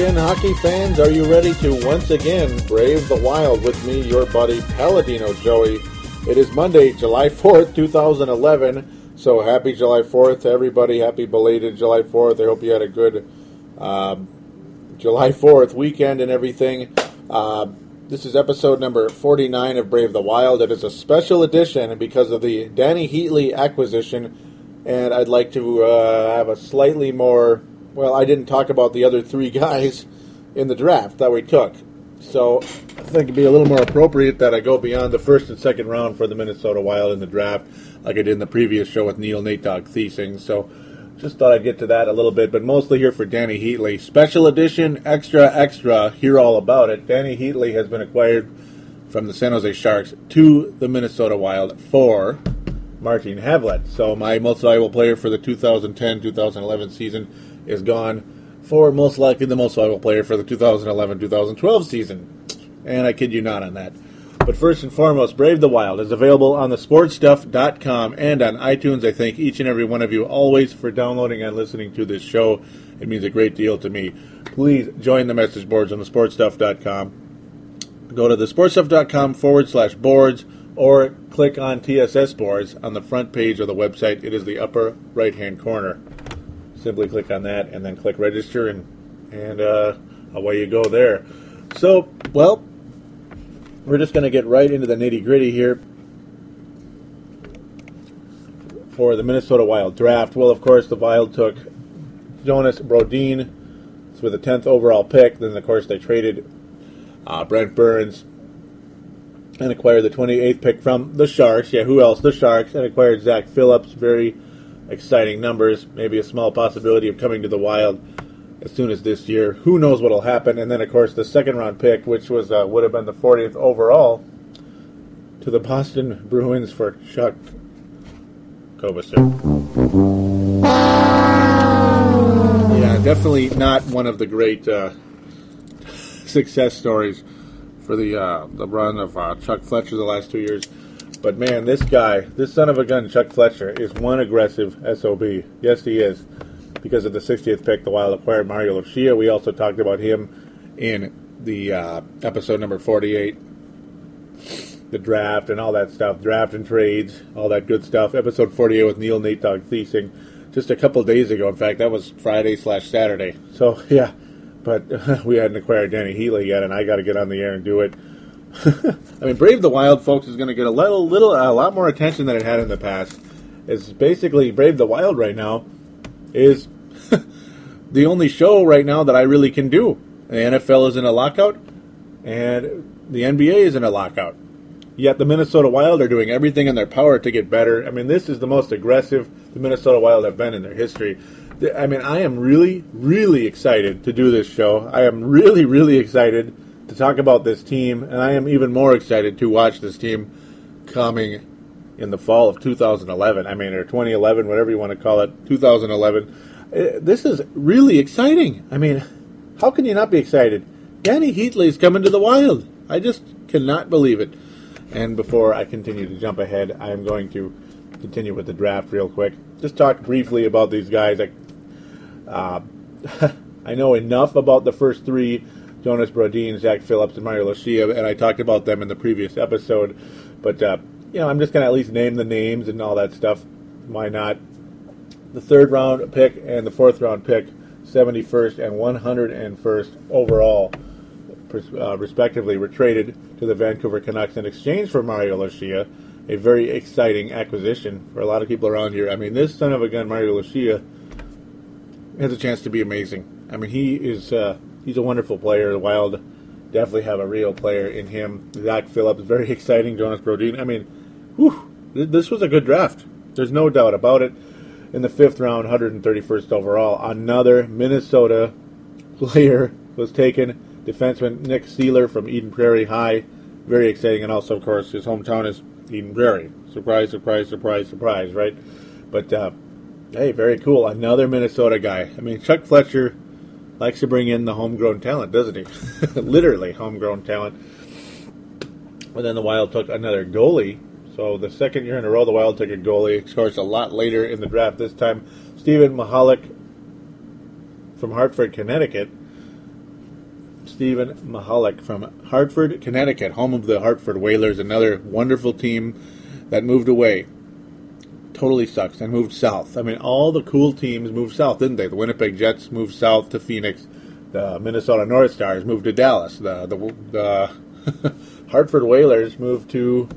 Again, hockey fans. Are you ready to once again brave the wild with me, your buddy Paladino Joey? It is Monday, July 4th, 2011. So happy July 4th to everybody. Happy belated July 4th. I hope you had a good um, July 4th weekend and everything. Uh, this is episode number 49 of Brave the Wild. It is a special edition because of the Danny Heatley acquisition, and I'd like to uh, have a slightly more. Well, I didn't talk about the other three guys in the draft that we took. So I think it'd be a little more appropriate that I go beyond the first and second round for the Minnesota Wild in the draft, like I did in the previous show with Neil Nate Dog Thiesing. So just thought I'd get to that a little bit, but mostly here for Danny Heatley. Special edition, extra, extra. Hear all about it. Danny Heatley has been acquired from the San Jose Sharks to the Minnesota Wild for Martin Havlat. So my most valuable player for the 2010-2011 season is gone for most likely the most valuable player for the 2011-2012 season. And I kid you not on that. But first and foremost, Brave the Wild is available on the sportstuff.com and on iTunes. I thank each and every one of you always for downloading and listening to this show. It means a great deal to me. Please join the message boards on the sportstuff.com. Go to the sportstuff.com forward slash boards or click on TSS boards on the front page of the website. It is the upper right hand corner. Simply click on that and then click register, and, and uh, away you go there. So, well, we're just going to get right into the nitty gritty here for the Minnesota Wild draft. Well, of course, the Wild took Jonas Brodin with the 10th overall pick. Then, of course, they traded uh, Brent Burns and acquired the 28th pick from the Sharks. Yeah, who else? The Sharks. And acquired Zach Phillips. Very exciting numbers. Maybe a small possibility of coming to the Wild as soon as this year. Who knows what will happen? And then, of course, the second round pick, which was uh, would have been the 40th overall, to the Boston Bruins for Chuck Kobasew. Yeah, definitely not one of the great uh, success stories for the uh, the run of uh, Chuck Fletcher the last two years. But man, this guy, this son of a gun, Chuck Fletcher, is one aggressive SOB. Yes, he is because of the 60th pick, the Wild acquired Mario Lucia. We also talked about him in the uh, episode number 48, the draft and all that stuff, draft and trades, all that good stuff. Episode 48 with Neil Nate Dog Thiesing just a couple days ago. In fact, that was Friday slash Saturday. So, yeah, but we hadn't acquired Danny Heatley yet, and I got to get on the air and do it. I mean, Brave the Wild, folks, is going to get a little, little, a lot more attention than it had in the past. It's basically Brave the Wild right now is the only show right now that I really can do. The NFL is in a lockout, and the NBA is in a lockout. Yet the Minnesota Wild are doing everything in their power to get better. I mean, this is the most aggressive the Minnesota Wild have been in their history. I mean, I am really, really excited to do this show. I am really, really excited to talk about this team, and I am even more excited to watch this team coming in the fall of 2011. I mean, or 2011, whatever you want to call it, 2011. Uh, this is really exciting. I mean, how can you not be excited? Danny Heatley is coming to the Wild. I just cannot believe it. And before I continue to jump ahead, I am going to continue with the draft real quick. Just talk briefly about these guys. I, uh, I know enough about the first three Jonas Brodin, Zach Phillips, and Mario Lucia, and I talked about them in the previous episode. But uh, you know, I'm just going to at least name the names and all that stuff. Why not? The third round pick and the fourth round pick, 71st and 101st overall, uh, respectively, were traded to the Vancouver Canucks in exchange for Mario Lucia. A very exciting acquisition for a lot of people around here. I mean, this son of a gun, Mario Lucia, has a chance to be amazing. I mean, he is uh, he's a wonderful player. The Wild definitely have a real player in him. Zach Phillips, very exciting. Jonas Brodin. I mean, whew, this was a good draft. There's no doubt about it. In the fifth round, 131st overall, another Minnesota player was taken. Defenseman Nick Seeler from Eden Prairie High. Very exciting. And also, of course, his hometown is Eden Prairie. Surprise, surprise, surprise, surprise, right? But, uh, hey, very cool. Another Minnesota guy. I mean, Chuck Fletcher likes to bring in the homegrown talent, doesn't he? Literally homegrown talent. And then the Wild took another goalie. So the second year in a row, the Wild took a goalie. Of course, a lot later in the draft. This time, Stephen Michalek from Hartford, Connecticut. Stephen Michalek from Hartford, Connecticut, home of the Hartford Whalers, another wonderful team that moved away. Totally sucks and moved south. I mean, all the cool teams moved south, didn't they? The Winnipeg Jets moved south to Phoenix. The Minnesota North Stars moved to Dallas. The the, the Hartford Whalers moved to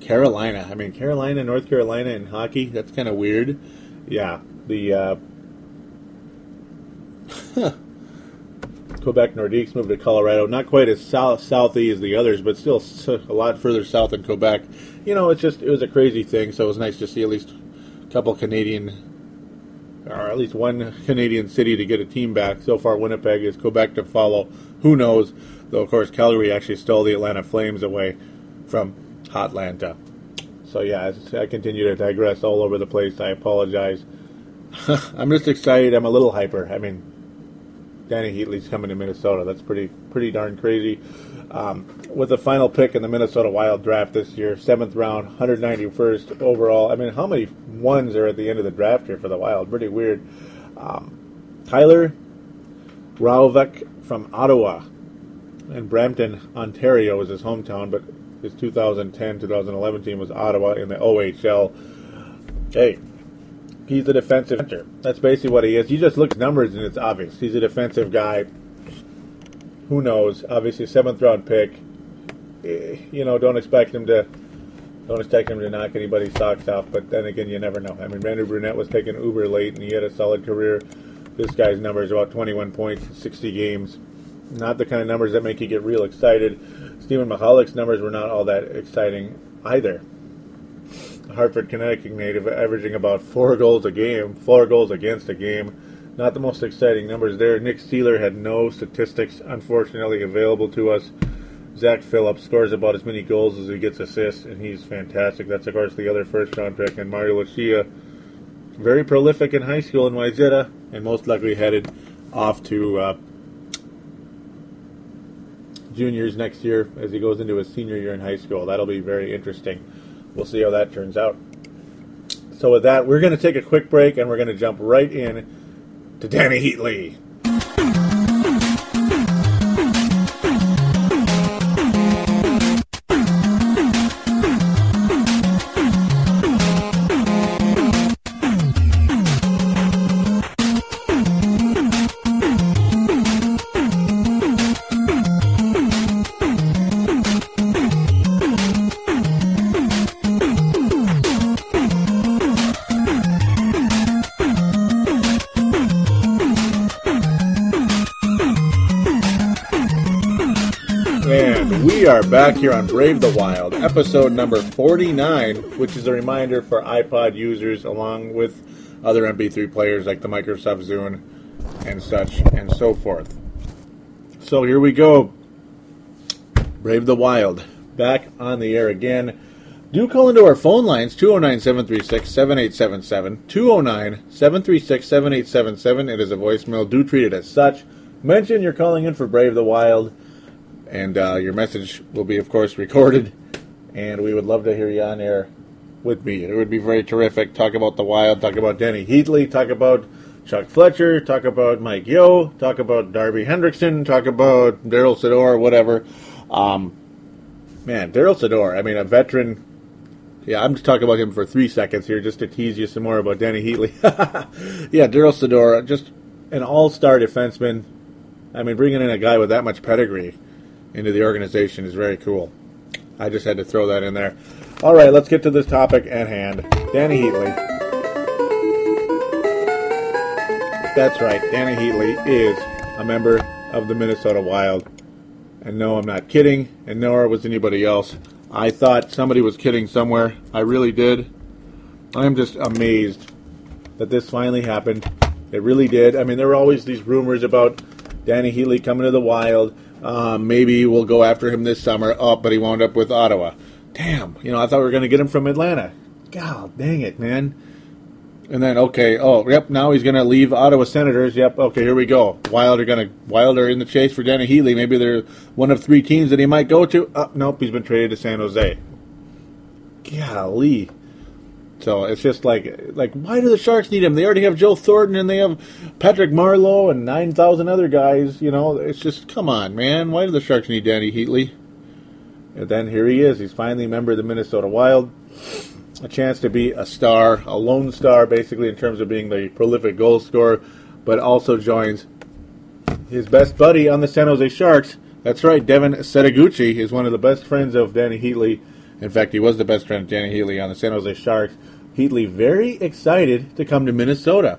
Carolina. I mean, Carolina, North Carolina in hockey. That's kind of weird. Yeah, the uh, Quebec Nordiques moved to Colorado. Not quite as south southy as the others, but still a lot further south than Quebec. You know, it's just it was a crazy thing. So it was nice to see at least a couple Canadian, or at least one Canadian city to get a team back. So far, Winnipeg is Quebec to follow. Who knows? Though of course, Calgary actually stole the Atlanta Flames away from Hotlanta. So yeah, I continue to digress all over the place. I apologize. I'm just excited. I'm a little hyper. I mean, Danny Heatley's coming to Minnesota. That's pretty pretty darn crazy. Um, with the final pick in the Minnesota Wild draft this year, seventh round, 191st overall. I mean, how many ones are at the end of the draft here for the Wild? Pretty weird. Um, Tyler Graovac from Ottawa and Brampton, Ontario is his hometown, but his 2010-2011 team was Ottawa in the OHL. Hey, he's a defensive center. That's basically what he is. You just look at numbers and it's obvious. He's a defensive guy. Who knows? Obviously, a seventh round pick. Eh, you know, don't expect him to don't expect him to knock anybody's socks off. But then again, you never know. I mean, Randy Brunette was taken uber late, and he had a solid career. This guy's numbers are about 21 points, 60 games. Not the kind of numbers that make you get real excited. Stephen Michalek's numbers were not all that exciting either. Hartford, Connecticut native, averaging about four goals a game, four goals against a game. Not the most exciting numbers there. Nick Seeler had no statistics, unfortunately, available to us. Zach Phillips scores about as many goals as he gets assists, and he's fantastic. That's, of course, the other first round pick. And Mario Lucia, very prolific in high school in Wayzata, and most likely headed off to uh, juniors next year as he goes into his senior year in high school. That'll be very interesting we'll see how that turns out. So with that, we're going to take a quick break and we're going to jump right in to Danny Heatley. Back here on Brave the Wild, episode number 49, which is a reminder for iPod users along with other MP3 players like the Microsoft Zune and such and so forth. So here we go. Brave the Wild, back on the air again. Do call into our phone lines 209 736 7877. 209 736 7877. It is a voicemail. Do treat it as such. Mention you're calling in for Brave the Wild and uh, your message will be, of course, recorded. And we would love to hear you on air with me. It would be very terrific. Talk about the Wild. Talk about Danny Heatley. Talk about Chuck Fletcher. Talk about Mike Yeo, Talk about Darby Hendrickson. Talk about Daryl Sydor. Whatever. Um, man, Daryl Sydor. I mean, a veteran. Yeah, I'm just talking about him for three seconds here, just to tease you some more about Danny Heatley. yeah, Daryl Sydor, just an all-star defenseman. I mean, bringing in a guy with that much pedigree into the organization is very cool. I just had to throw that in there. All right, let's get to this topic at hand. Danny Heatley. That's right, Danny Heatley is a member of the Minnesota Wild. And no, I'm not kidding, and nor was anybody else. I thought somebody was kidding somewhere. I really did. I'm just amazed that this finally happened. It really did. I mean, there were always these rumors about Danny Heatley coming to the Wild uh, maybe we'll go after him this summer. Oh, but he wound up with Ottawa. Damn, you know, I thought we were going to get him from Atlanta. God dang it, man. And then okay, oh yep, now he's going to leave Ottawa Senators. Yep, okay, here we go. Wilder to Wilder in the chase for Dany Heatley. Maybe they're one of three teams that he might go to. Oh, nope, he's been traded to San Jose. Golly. So it's just like, like why do the Sharks need him? They already have Joe Thornton and they have Patrick Marleau and nine thousand other guys. You know, it's just come on, man. Why do the Sharks need Danny Heatley? And then here he is. He's finally a member of the Minnesota Wild. A chance to be a star, a lone star, basically in terms of being the prolific goal scorer, but also joins his best buddy on the San Jose Sharks. That's right, Devin Setoguchi is one of the best friends of Danny Heatley. In fact, he was the best friend of Danny Heatley on the San Jose Sharks. Heatley very excited to come to Minnesota.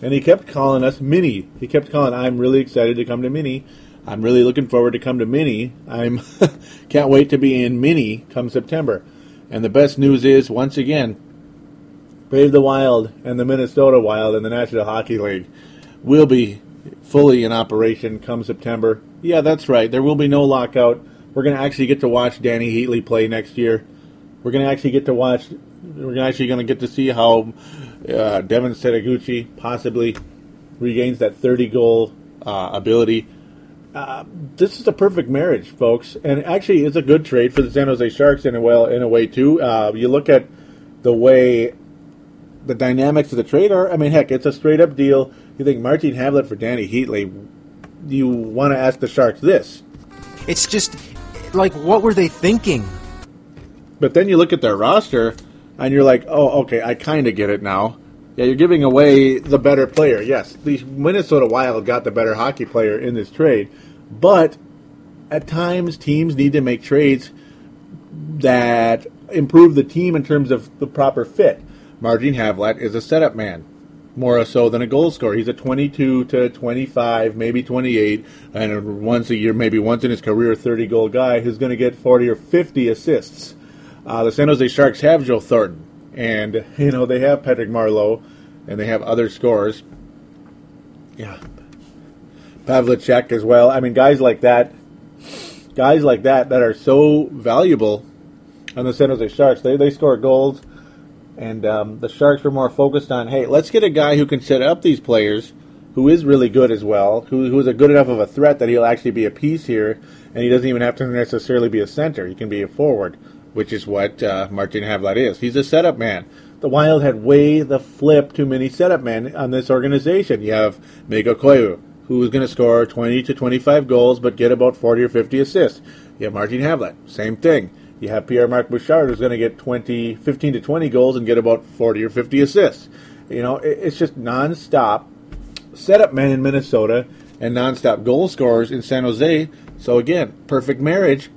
And he kept calling us Mini. He kept calling, I'm really excited to come to Mini. I'm really looking forward to come to Mini. I'm can't wait to be in Mini come September. And the best news is, once again, Brave the Wild and the Minnesota Wild and the National Hockey League will be fully in operation come September. Yeah, that's right. There will be no lockout. We're going to actually get to watch Danny Heatley play next year. We're going to actually get to watch. We're actually going to get to see how uh, Devin Setoguchi possibly regains that 30 goal uh, ability. Uh, this is a perfect marriage, folks, and actually, it's a good trade for the San Jose Sharks in a well in a way too. Uh, you look at the way the dynamics of the trade are. I mean, heck, it's a straight up deal. You think Martin Havlat for Danny Heatley? You want to ask the Sharks this? It's just like, what were they thinking? But then you look at their roster, and you're like, oh, okay, I kind of get it now. Yeah, you're giving away the better player. Yes, the Minnesota Wild got the better hockey player in this trade, but at times teams need to make trades that improve the team in terms of the proper fit. Martin Havlat is a setup man, more so than a goal scorer. He's a 22 to 25, maybe 28, and once a year, maybe once in his career, 30 goal guy who's going to get 40 or 50 assists. Uh, the San Jose Sharks have Joe Thornton, and you know they have Patrick Marleau, and they have other scorers. Yeah, Pavelski as well. I mean, guys like that, guys like that that are so valuable on the San Jose Sharks. They they score goals, and um, the Sharks were more focused on, hey, let's get a guy who can set up these players, who is really good as well, who who is a good enough of a threat that he'll actually be a piece here, and he doesn't even have to necessarily be a center. He can be a forward which is what uh, Martin Havlat is. He's a setup man. The Wild had way the flip too many setup men on this organization. You have Mikko Koivu, who is going to score 20 to 25 goals but get about 40 or 50 assists. You have Martin Havlat, same thing. You have Pierre-Marc Bouchard, who's going to get 20, 15 to 20 goals and get about 40 or 50 assists. You know, it's just nonstop setup men in Minnesota and nonstop goal scorers in San Jose. So again, perfect marriage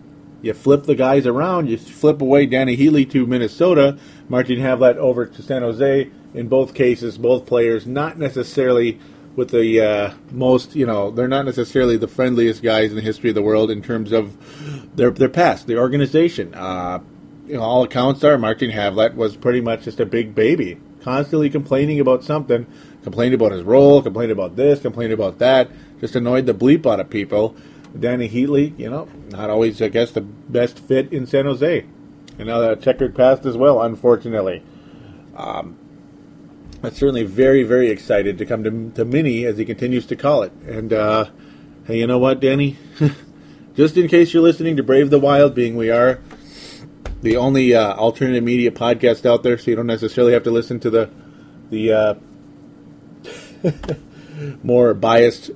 you flip the guys around. You flip away Danny Heatley to Minnesota, Martin Havlat over to San Jose. In both cases, both players not necessarily with the uh, most, you know, they're not necessarily the friendliest guys in the history of the world in terms of their their past, the organization. Uh, you know, all accounts are Martin Havlat was pretty much just a big baby, constantly complaining about something, complained about his role, complained about this, complained about that, just annoyed the bleep out of people. Dany Heatley, you know, not always, I guess, the best fit in San Jose. And now that checkered past as well, unfortunately. Um, I'm certainly very, very excited to come to, to Mini, as he continues to call it. And, uh, hey, you know what, Danny? Just in case you're listening to Brave the Wild, being we are the only uh, alternative media podcast out there, so you don't necessarily have to listen to the the uh, more biased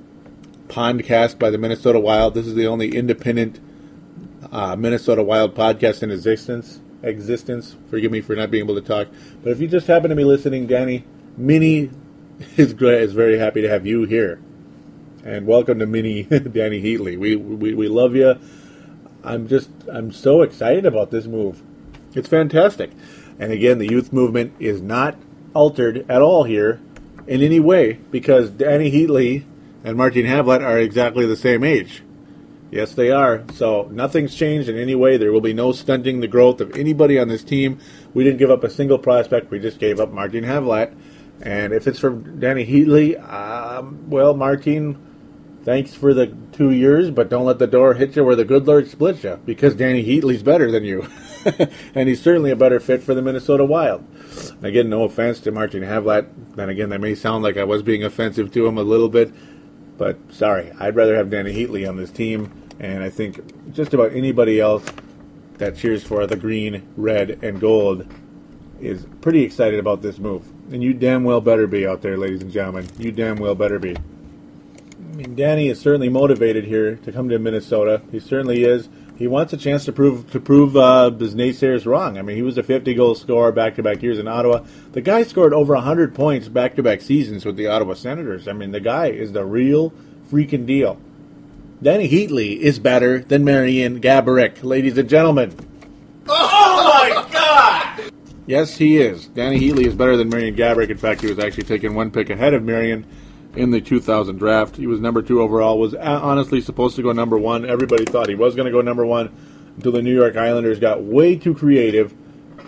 podcast by the Minnesota Wild. This is the only independent uh, Minnesota Wild podcast in existence. Existence. Forgive me for not being able to talk. But if you just happen to be listening, Danny, Mini is is very happy to have you here, and welcome to Mini Danny Heatley. We, we we love you. I'm just I'm so excited about this move. It's fantastic. And again, the youth movement is not altered at all here in any way because Danny Heatley and Martin Havlat are exactly the same age. Yes, they are. So nothing's changed in any way. There will be no stunting the growth of anybody on this team. We didn't give up a single prospect. We just gave up Martin Havlat. And if it's from Danny Heatley, um, well, Martin, thanks for the two years, but don't let the door hit you where the good Lord splits you, because Danny Heatley's better than you. and he's certainly a better fit for the Minnesota Wild. Again, no offense to Martin Havlat. Then again, that may sound like I was being offensive to him a little bit. But sorry, I'd rather have Danny Heatley on this team, and I think just about anybody else that cheers for the green, red, and gold is pretty excited about this move. And you damn well better be out there, ladies and gentlemen. You damn well better be. I mean, Danny is certainly motivated here to come to Minnesota. He certainly is. He wants a chance to prove to prove uh, his naysayers wrong. I mean, he was a 50 goal scorer back to back years in Ottawa. The guy scored over 100 points back to back seasons with the Ottawa Senators. I mean, the guy is the real freaking deal. Danny Heatley is better than Marian Gaborik, ladies and gentlemen. Oh my god! Yes, he is. Danny Heatley is better than Marian Gaborik. In fact, he was actually taking one pick ahead of Marian in the 2000 draft. He was number two overall. Was honestly supposed to go number one. Everybody thought he was going to go number one until the New York Islanders got way too creative,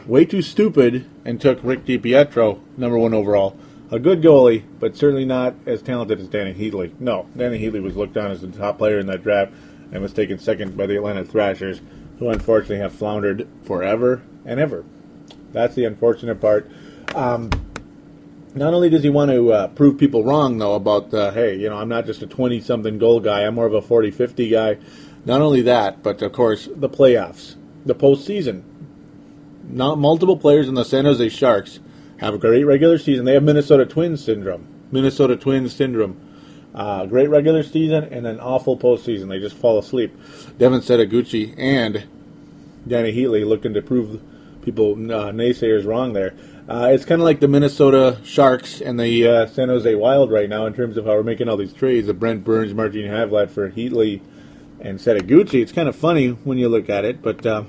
way too stupid, and took Rick DiPietro number one overall. A good goalie, but certainly not as talented as Danny Heatley. No, Danny Heatley was looked on as the top player in that draft and was taken second by the Atlanta Thrashers, who unfortunately have floundered forever and ever. That's the unfortunate part. Um, not only does he want to uh, prove people wrong, though, about, uh, hey, you know, I'm not just a 20 something goal guy, I'm more of a 40 50 guy. Not only that, but of course, the playoffs, the postseason. Not multiple players in the San Jose Sharks have a great regular season. They have Minnesota Twins syndrome. Minnesota Twins syndrome. Uh, great regular season and an awful postseason. They just fall asleep. Devin Setoguchi and Danny Heatley looking to prove people uh, naysayers wrong there. Uh, it's kind of like the Minnesota Sharks and the uh, San Jose Wild right now in terms of how we're making all these trades of Brent Burns, Martin Havlat for Heatley and Setoguchi. It's kind of funny when you look at it, but uh,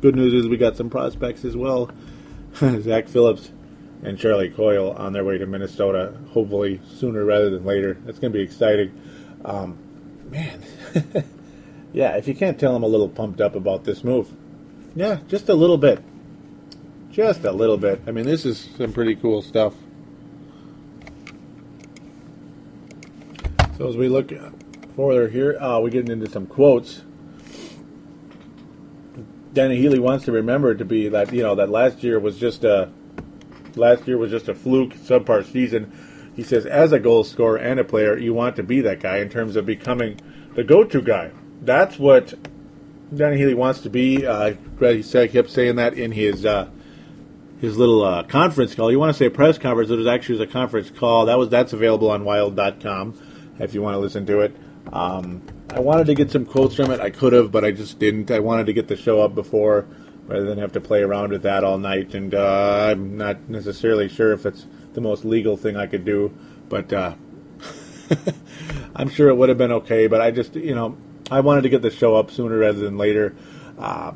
good news is we got some prospects as well. Zach Phillips and Charlie Coyle on their way to Minnesota, hopefully sooner rather than later. That's going to be exciting. Um, man, yeah, if you can't tell, I'm a little pumped up about this move. Yeah, just a little bit. Just a little bit. I mean, this is some pretty cool stuff. So as we look further here, uh, we're getting into some quotes. Danny Heatley wants to remember to be that you know that last year was just a last year was just a fluke subpar season. He says, as a goal scorer and a player, you want to be that guy in terms of becoming the go-to guy. That's what Danny Heatley wants to be. Uh, he kept saying that in his uh, his little uh, conference call. You want to say press conference? It was actually a conference call. That was that's available on Wild.com if you want to listen to it. Um, I wanted to get some quotes from it. I could have, but I just didn't. I wanted to get the show up before, rather than have to play around with that all night. And uh, I'm not necessarily sure if it's the most legal thing I could do, but uh, I'm sure it would have been okay. But I just, you know, I wanted to get the show up sooner rather than later. Uh,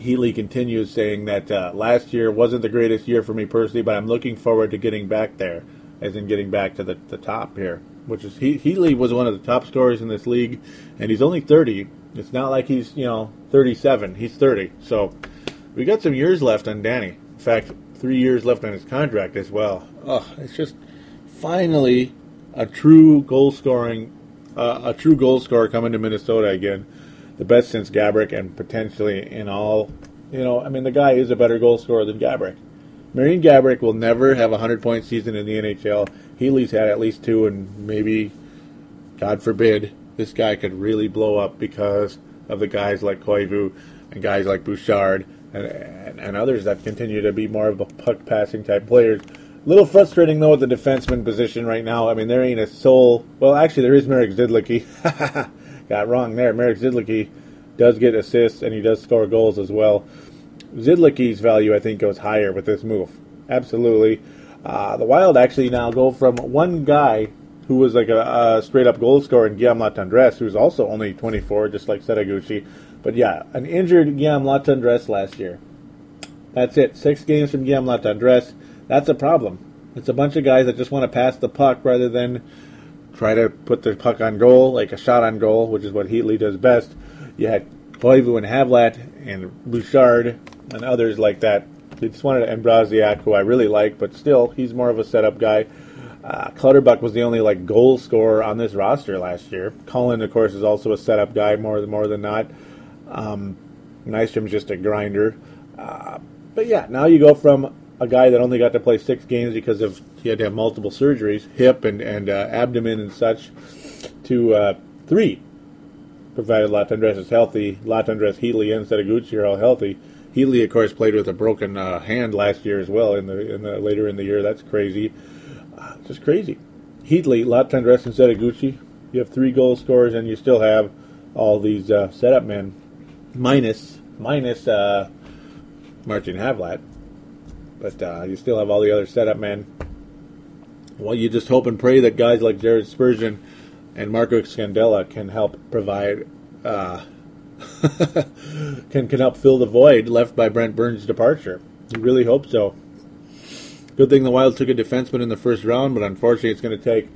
Heatley continues saying that uh, last year wasn't the greatest year for me personally, but I'm looking forward to getting back there, as in getting back to the, the top here. Which is he, Heatley was one of the top scorers in this league, and he's only 30. It's not like he's you know 37. He's 30, so we got some years left on Danny. In fact, three years left on his contract as well. Oh, it's just finally a true goal scoring, uh, a true goal scorer coming to Minnesota again the best since Gaborik and potentially in all. You know, I mean, the guy is a better goal scorer than Gaborik. Marian Gaborik will never have a 100 point season in the NHL. Heatley's had at least two, and maybe, God forbid, this guy could really blow up because of the guys like Koivu and guys like Bouchard and, and, and others that continue to be more of a puck passing type players. A little frustrating though at the defenseman position right now. I mean, there ain't a soul. Well, actually, there is Marek Zidlicky. got wrong there. Marek Zidlicky does get assists and he does score goals as well. Zidlicky's value, I think, goes higher with this move. Absolutely. Uh, the Wild actually now go from one guy who was like a, a straight up goal scorer in Guillaume Latendresse, who's also only 24, just like Setoguchi. But yeah, an injured Guillaume Latendresse last year. That's it. Six games from Guillaume Latendresse. That's a problem. It's a bunch of guys that just want to pass the puck rather than try to put the puck on goal, like a shot on goal, which is what Heatley does best. You had Koivu and Havlat and Bouchard and others like that. They just wanted Ambrosiak, who I really like, but still, he's more of a setup guy. Uh, Clutterbuck was the only like goal scorer on this roster last year. Cullen, of course, is also a setup guy more than more than not. Um, Nystrom's just a grinder. Uh, but yeah, now you go from a guy that only got to play six games because of he had to have multiple surgeries, hip and and uh, abdomen and such, to uh, three, provided Latendresse is healthy. Latendresse, Heatley, and Setoguchi are all healthy. Heatley, of course, played with a broken uh, hand last year as well. In the in the later in the year, that's crazy, uh, just crazy. Heatley, of instead of Gucci. You have three goal scorers, and you still have all these uh, setup men, minus minus uh, Martin Havlat, but uh, you still have all the other setup men. Well, you just hope and pray that guys like Jared Spurgeon and Marco Scandella can help provide uh, can can help fill the void left by Brent Burns' departure. You really hope so. Good thing the Wild took a defenseman in the first round, but unfortunately, it's going to take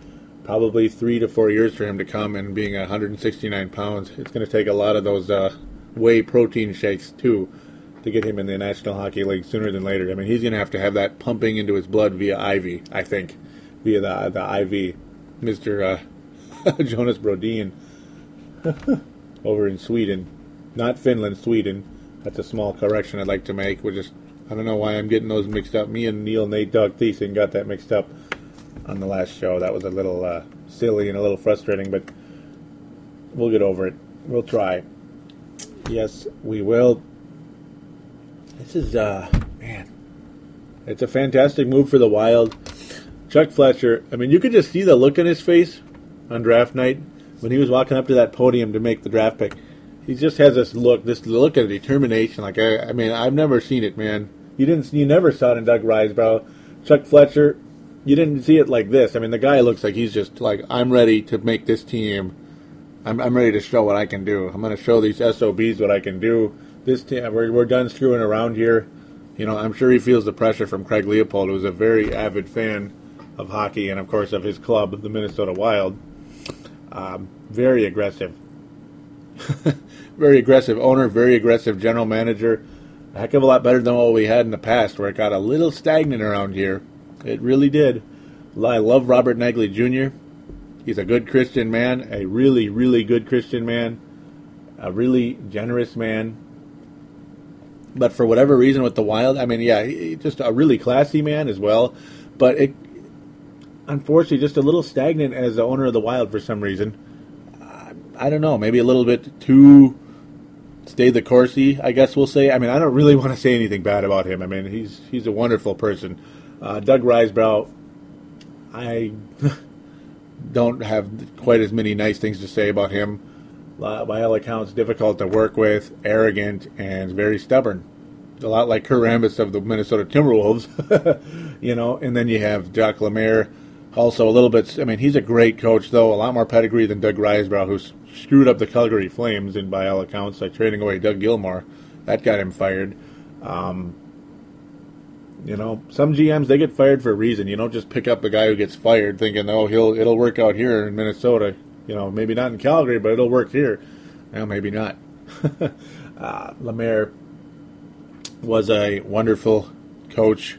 probably three to four years for him to come. And being 169 pounds, it's going to take a lot of those uh, whey protein shakes too to get him in the National Hockey League sooner than later. I mean, he's going to have to have that pumping into his blood via IV, I think, via the the IV. Mister uh, Jonas Brodin over in Sweden, not Finland, Sweden. That's a small correction I'd like to make. We're just I don't know why I'm getting those mixed up. Me and Neil Nate Doug Thiesing got that mixed up on the last show. That was a little uh, silly and a little frustrating, but we'll get over it. We'll try. Yes, we will. This is uh man. It's a fantastic move for the Wild. Chuck Fletcher, I mean you could just see the look on his face on draft night when he was walking up to that podium to make the draft pick. He just has this look, this look of determination. Like I, I mean, I've never seen it, man. You didn't, you never saw it in Doug Risebrough, Chuck Fletcher. You didn't see it like this. I mean, the guy looks like he's just like, I'm ready to make this team. I'm, I'm ready to show what I can do. I'm going to show these SOBs what I can do. This team, we're, we're done screwing around here. You know, I'm sure he feels the pressure from Craig Leopold, who's a very avid fan of hockey and, of course, of his club, the Minnesota Wild. Um, very aggressive. very aggressive owner, very aggressive general manager. A heck of a lot better than what we had in the past, where it got a little stagnant around here. It really did. I love Robert Naegele Jr. He's a good Christian man, a really, really good Christian man, a really generous man. But for whatever reason with the Wild, I mean, yeah, just a really classy man as well. But it, unfortunately, just a little stagnant as the owner of the Wild for some reason. I don't know, maybe a little bit too stay the coursey, I guess we'll say. I mean, I don't really want to say anything bad about him. I mean, he's he's a wonderful person. Uh, Doug Risebrough, I don't have quite as many nice things to say about him. By all accounts, difficult to work with, arrogant, and very stubborn. A lot like Kurt Rambis of the Minnesota Timberwolves, you know. And then you have Jacques Lemaire, also a little bit. I mean, he's a great coach, though. A lot more pedigree than Doug Risebrough, who screwed up the Calgary Flames, and by all accounts, like trading away Doug Gilmour, that got him fired. Um, you know, some GMs they get fired for a reason. You don't just pick up the guy who gets fired thinking, "Oh, he'll it'll work out here in Minnesota." You know, maybe not in Calgary, but it'll work here. Well, maybe not. uh, Lemaire was a wonderful coach,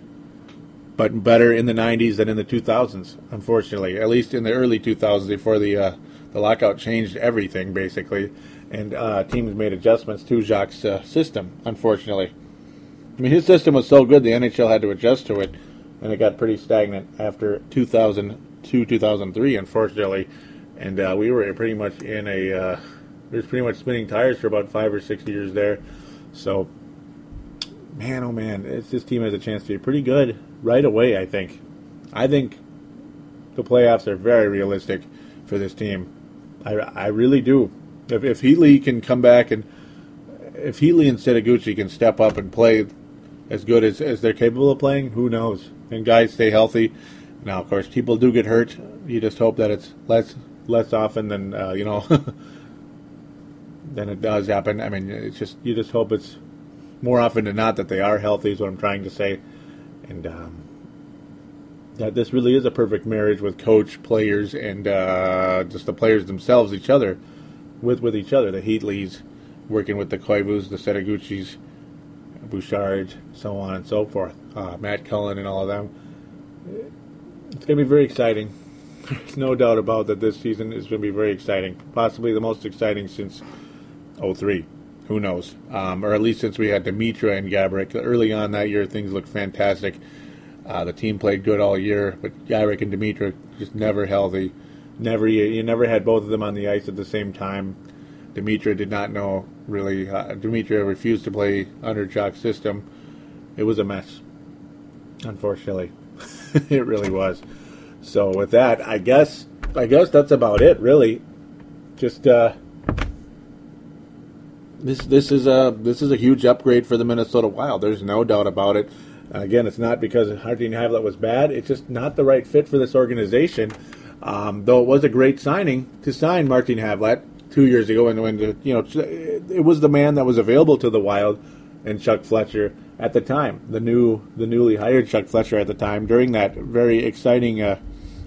but better in the '90s than in the 2000s. Unfortunately, at least in the early 2000s, before the uh, the lockout changed everything basically, and uh, teams made adjustments to Jacques' uh, system. Unfortunately, I mean his system was so good the NHL had to adjust to it, and it got pretty stagnant after 2002, 2003. Unfortunately, and uh, we were pretty much in a uh, we was pretty much spinning tires for about five or six years there. So, man, oh man, this team has a chance to be pretty good right away. I think. I think the playoffs are very realistic for this team. I, I really do. If, if Heatley can come back and if Heatley and Setoguchi can step up and play as good as, as they're capable of playing, who knows? And guys stay healthy. Now, of course, people do get hurt. You just hope that it's less less often than uh, you know than it does happen. I mean, it's just you just hope it's more often than not that they are healthy. Is what I'm trying to say, and um, that this really is a perfect marriage with coach, players, and uh, just the players themselves, each other, with with each other. The Heatleys working with the Koivus, the Setoguchis, Bouchard, so on and so forth. Uh, Matt Cullen and all of them. It's going to be very exciting. There's no doubt about that. This season is going to be very exciting. Possibly the most exciting since 03. Who knows? Um, or at least since we had Demitra and Gaborik. Early on that year, things looked fantastic. Uh, the team played good all year, but Gaborik and Demitra just never healthy. Never you, you never had both of them on the ice at the same time. Demitra did not know really. Uh, Demitra refused to play under Chuck's system. It was a mess, unfortunately. it really was. So with that, I guess I guess that's about it. Really, just uh, this this is a this is a huge upgrade for the Minnesota Wild. There's no doubt about it. Again, it's not because Martin Havlat was bad. It's just not the right fit for this organization. Um, though it was a great signing to sign Martin Havlat two years ago, and when you know it was the man that was available to the Wild and Chuck Fletcher at the time, the new the newly hired Chuck Fletcher at the time during that very exciting uh,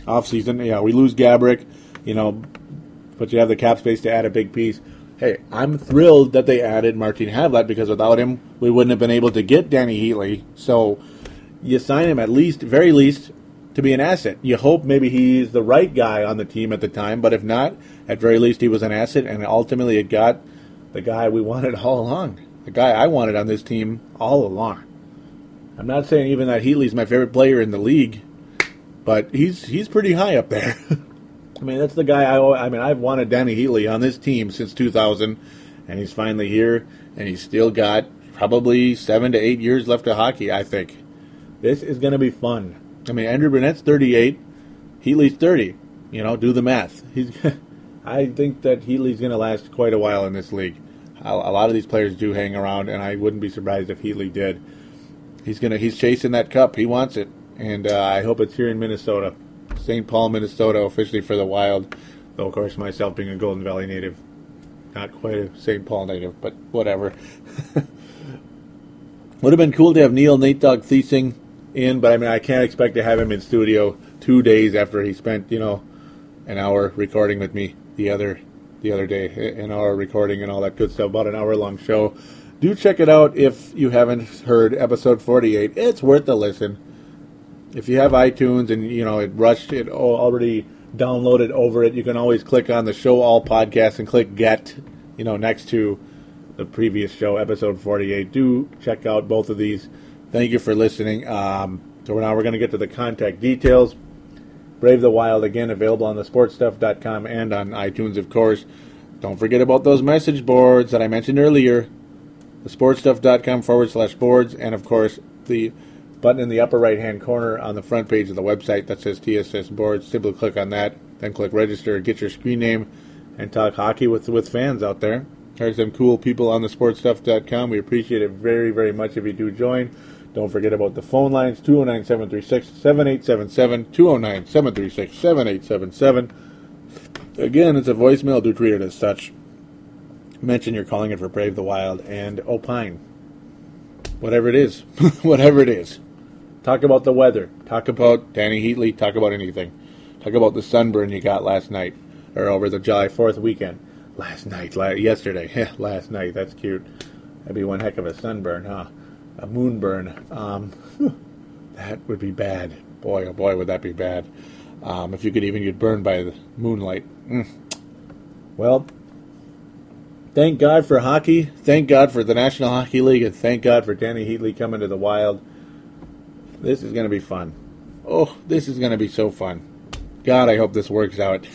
offseason. Yeah, we lose Gaborik, you know, but you have the cap space to add a big piece. Hey, I'm thrilled that they added Martin Havlat because without him, we wouldn't have been able to get Danny Heatley. So you sign him at least, very least, to be an asset. You hope maybe he's the right guy on the team at the time, but if not, at very least he was an asset, and ultimately it got the guy we wanted all along, the guy I wanted on this team all along. I'm not saying even that Heatley's my favorite player in the league, but he's he's pretty high up there. I mean, that's the guy I. I mean, I've wanted Danny Heatley on this team since 2000, and he's finally here, and he's still got probably seven to eight years left of hockey. I think this is going to be fun. I mean, Andrew Brunette's 38, Heatley's 30. You know, do the math. He's. I think that Heatley's going to last quite a while in this league. A, a lot of these players do hang around, and I wouldn't be surprised if Heatley did. He's gonna. He's chasing that cup. He wants it and uh, I hope it's here in Minnesota, St. Paul, Minnesota, officially for the Wild. Though, of course, myself being a Golden Valley native, not quite a St. Paul native, but whatever. Would have been cool to have Neil Nate Dog Thiesing in, but I mean, I can't expect to have him in studio two days after he spent, you know, an hour recording with me the other the other day, an hour recording and all that good stuff, about an hour long show. Do check it out if you haven't heard episode 48. It's worth a listen if you have iTunes and you know it rushed it already downloaded over it, you can always click on the show all podcast and click get, you know, next to the previous show, episode 48. Do check out both of these. Thank you for listening. Um, so now we're going to get to the contact details. Brave the Wild again available on the sportstuff.com and on iTunes, of course. Don't forget about those message boards that I mentioned earlier. The sportstuff.com forward slash boards, and of course the button in the upper right hand corner on the front page of the website that says TSS Boards. Simply click on that, then click register, get your screen name, and talk hockey with with fans out there. There's some cool people on the sportstuff.com. We appreciate it very, very much if you do join. Don't forget about the phone lines 209 736 7877, 209 736 7877. Again, it's a voicemail. Do treat it as such. Mention you're calling it for Brave the Wild and opine. Whatever it is. Whatever it is. Talk about the weather. Talk about Danny Heatley. Talk about anything. Talk about the sunburn you got last night or over the July 4th weekend. Last night, la- yesterday. Last night. That's cute. That'd be one heck of a sunburn, huh? A moonburn. Um, that would be bad. Boy, oh boy, would that be bad. Um, if you could even get burned by the moonlight. Mm. Well, thank God for hockey. Thank God for the National Hockey League, and thank God for Danny Heatley coming to the Wild. This is going to be fun. Oh, this is going to be so fun. God, I hope this works out.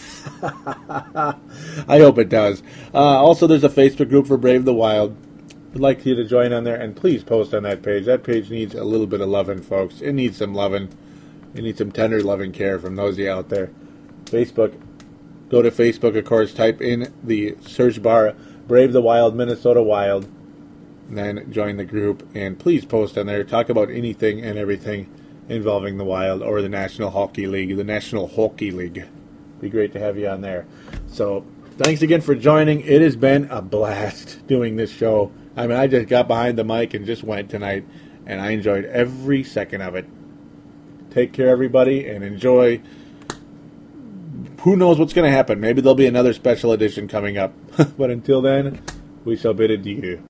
I hope it does. Uh, also, there's a Facebook group for Brave the Wild. I'd like you to join on there, and please post on that page. That page needs a little bit of loving, folks. It needs some loving. It needs some tender loving care from those of you out there. Facebook. Go to Facebook, of course. Type in the search bar Brave the Wild, Minnesota Wild. Then join the group and please post on there. Talk about anything and everything involving the Wild or the National Hockey League, the National Hockey League. Be great to have you on there. So thanks again for joining. It has been a blast doing this show. I mean, I just got behind the mic and just went tonight, and I enjoyed every second of it. Take care, everybody, and enjoy. Who knows what's going to happen? Maybe there'll be another special edition coming up. but until then, we shall bid adieu.